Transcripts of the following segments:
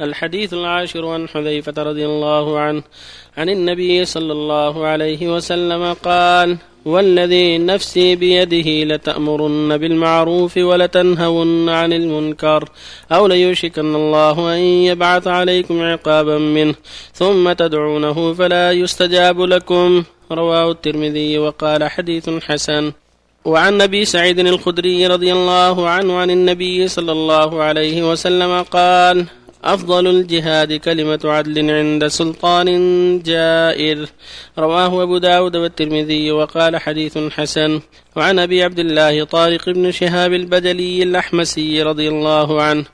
الحديث العاشر عن حذيفة رضي الله عنه عن النبي صلى الله عليه وسلم قال والذي نفسي بيده لتأمرن بالمعروف ولتنهون عن المنكر أو ليوشكن الله أن يبعث عليكم عقابا منه ثم تدعونه فلا يستجاب لكم. رواه الترمذي وقال حديث حسن. وعن أبي سعيد الخدري رضي الله عنه عن النبي صلى الله عليه وسلم قال أفضل الجهاد كلمة عدل عند سلطان جائر. رواه أبو داود والترمذي وقال حديث حسن. وعن أبي عبد الله طارق بن شهاب البدلي الأحمسي رضي الله عنه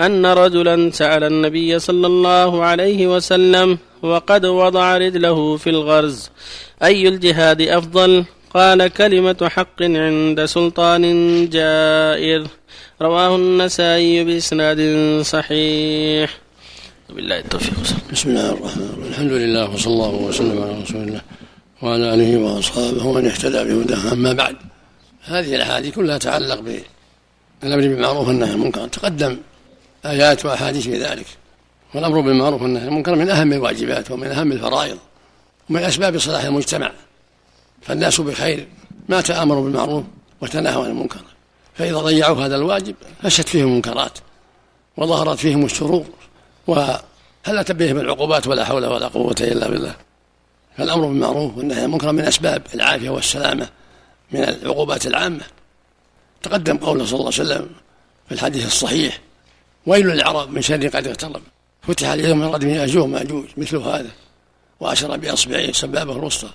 أن رجلا سأل النبي صلى الله عليه وسلم وقد وضع رجله في الغرز. أي الجهاد أفضل؟ قال كلمة حق عند سلطان جائر. رواه النسائي بإسناد صحيح. وبالله التوفيق. بسم الله الرحمن الرحيم. الحمد لله وصلى الله وسلم على رسول الله وعلى آله وأصحابه ومن اهتدى بهداه. أما بعد هذه الأحاديث كلها تتعلق بالأمر بالمعروف والنهي عن المنكر. تقدم آيات وأحاديث في ذلك. والأمر بالمعروف والنهي عن المنكر من أهم الواجبات ومن أهم الفرائض ومن أسباب صلاح المجتمع. فالناس بخير ما تآمروا بالمعروف وتناهوا عن المنكر. فإذا ضيعوا هذا الواجب فشت فيهم المنكرات وظهرت فيهم الشرور وهلت بهم العقوبات ولا حول ولا قوة إلا بالله. فالأمر بالمعروف والنهي عن المنكر من أسباب العافية والسلامة من العقوبات العامة. تقدم قوله صلى الله عليه وسلم في الحديث الصحيح ويل للعرب من شر قد اقترب فتح اليوم من ردم يأجوج مأجوج مثل هذا واشار بأصبعه سبابه الوسطى.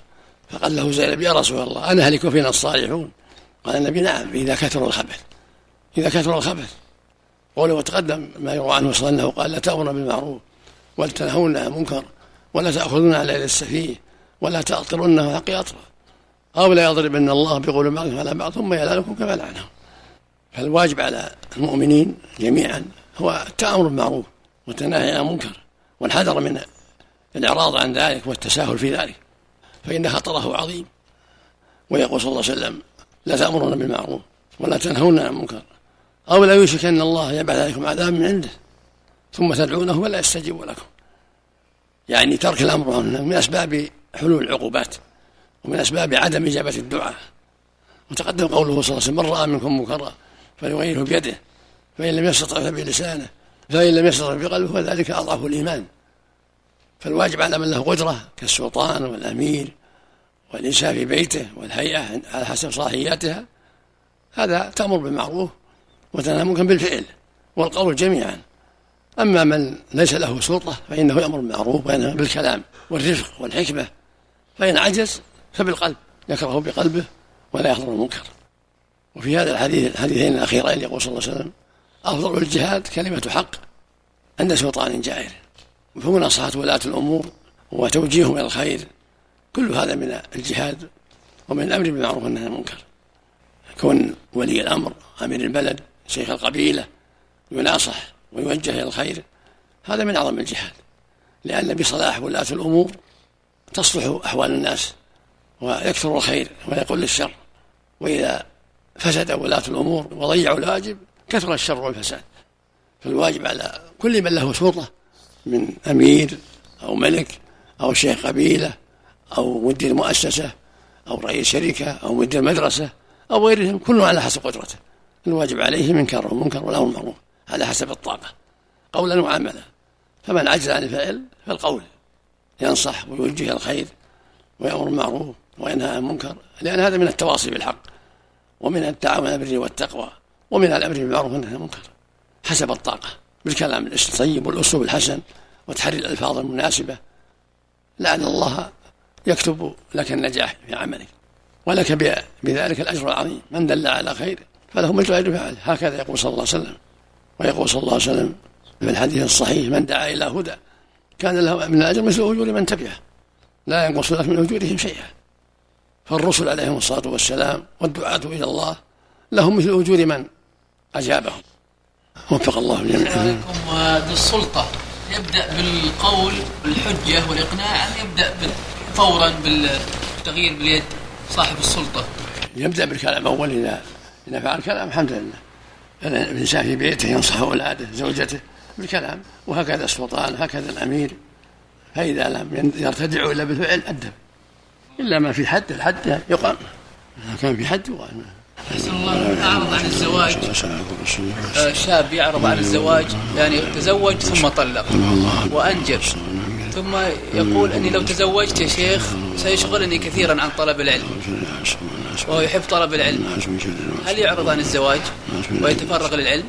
فقال له زينب يا رسول الله أنا هلك فينا الصالحون؟ قال النبي نعم إذا كثر الخبث إذا كثر الخبث. قوله وتقدم ما يروى عنه صلى الله عليه وسلم قال لا تأمرون بالمعروف ولا تنهون عن المنكر ولا تأخذون على يد السفيه ولا تأطرن حق أطرا أو لا يضربن الله بقول بعضهم على بعض ثم يلعنكم كما لعنهم. فالواجب على المؤمنين جميعا هو التأمر بالمعروف والتناهي عن المنكر والحذر من الإعراض عن ذلك والتساهل في ذلك. فإن خطره عظيم. ويقول صلى الله عليه وسلم لا تأمرون بالمعروف ولا تنهون عن المنكر أو لا يوشك أن الله يبعث عليكم عذاب من عنده ثم تدعونه ولا يستجيب لكم. يعني ترك الأمر من أسباب حلول العقوبات ومن أسباب عدم إجابة الدعاء. وتقدم قوله صلى الله عليه وسلم من رأى منكم منكرا فليغيره بيده فإن لم يستطع فبلسانه فإن لم يستطع بقلبه فذلك أضعف الإيمان. فالواجب على من له قدرة كالسلطان والأمير والإنسان في بيته والهيئة على حسب صلاحياتها هذا تأمر بالمعروف وتنهى منكر بالفعل والقول جميعا. أما من ليس له سلطة فإنه يأمر بالمعروف وينهى بالكلام والرفق والحكمة فإن عجز فبالقلب يكره بقلبه ولا يحضر المنكر. وفي هذا الحديث الحديثين الأخيرين يقول صلى الله عليه وسلم أفضل الجهاد كلمة حق عند سلطان جائر. فمناصحة ولاة الأمور وتوجيههم إلى الخير. كل هذا من الجهاد ومن الأمر بالمعروف والنهي عن المنكر. كون ولي الأمر أمير البلد شيخ القبيلة يناصح ويوجه إلى الخير هذا من أعظم الجهاد. لأن بصلاح ولاة الأمور تصلح أحوال الناس ويكثر الخير ويقل الشر. وإذا فسد ولاة الأمور وضيعوا الواجب كثر الشر والفساد. فالواجب على كل من له سلطة من أمير أو ملك أو شيخ قبيلة أو مدير مؤسسة أو رئيس شركة أو مدير مدرسة أو غيرهم كل على حسب قدرته. الواجب عليه منكر ومنكر والأمر معروف على حسب الطاقة. قولا وعملا. فمن عجز عن الفعل فالقول. ينصح ويوجه الخير ويأمر بالمعروف وينهى عن المنكر لأن هذا من التواصي بالحق ومن التعاون على البر والتقوى ومن الأمر بالمعروف والنهي عن المنكر حسب الطاقة. بالكلام الطيب والأسلوب الحسن وتحري الألفاظ المناسبة. لعل الله يكتب لك النجاح في عملك ولك بذلك الأجر العظيم. من دل على خير فله مثل أجر فعله هكذا يقول صلى الله عليه وسلم. ويقول صلى الله عليه وسلم في الحديث الصحيح من دعا إلى هدى كان له من الأجر مثل أجور من تبعه لا ينقص لك من أجورهم شيئا. فالرسل عليهم الصلاة والسلام والدعاة إلى الله لهم مثل أجور من أجابهم. وفق الله الجميع السلطة. يبدأ بالقول بالحجة والإقناع أم يبدأ فورا بالتغيير باليد صاحب السلطة؟ يبدأ بالكلام أول إذا إذا فعل كلام الحمد لله. الإنسان في بيته ينصح أولاده زوجته بالكلام وهكذا السلطان هكذا الأمير. فإذا لم يرتدعوا إلا بالفعل أدب. إلا ما في حد الحد يقام. إذا كان في حد يقام. أحسن الله أعرض عن الزواج. آه، شاب يعرض عن الزواج يعني تزوج ثم طلق وأنجب. ثم يقول أني لو تزوجت يا شيخ سيشغلني كثيرا عن طلب العلم. وهو يحب طلب العلم. هل يعرض عن الزواج ويتفرغ للعلم؟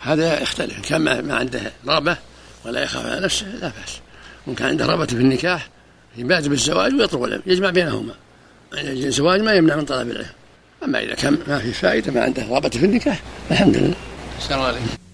هذا يختلف. كان ما عنده رغبة ولا يخاف على نفسه لا بأس. وكان عنده رغبة في النكاح يبادر بالزواج ويطلب العلم يجمع بينهما. يعني الزواج ما يمنع من طلب العلم. أما إذا كان ما في فائدة ما عنده رغبة في النكاح الحمد لله. السلام عليكم.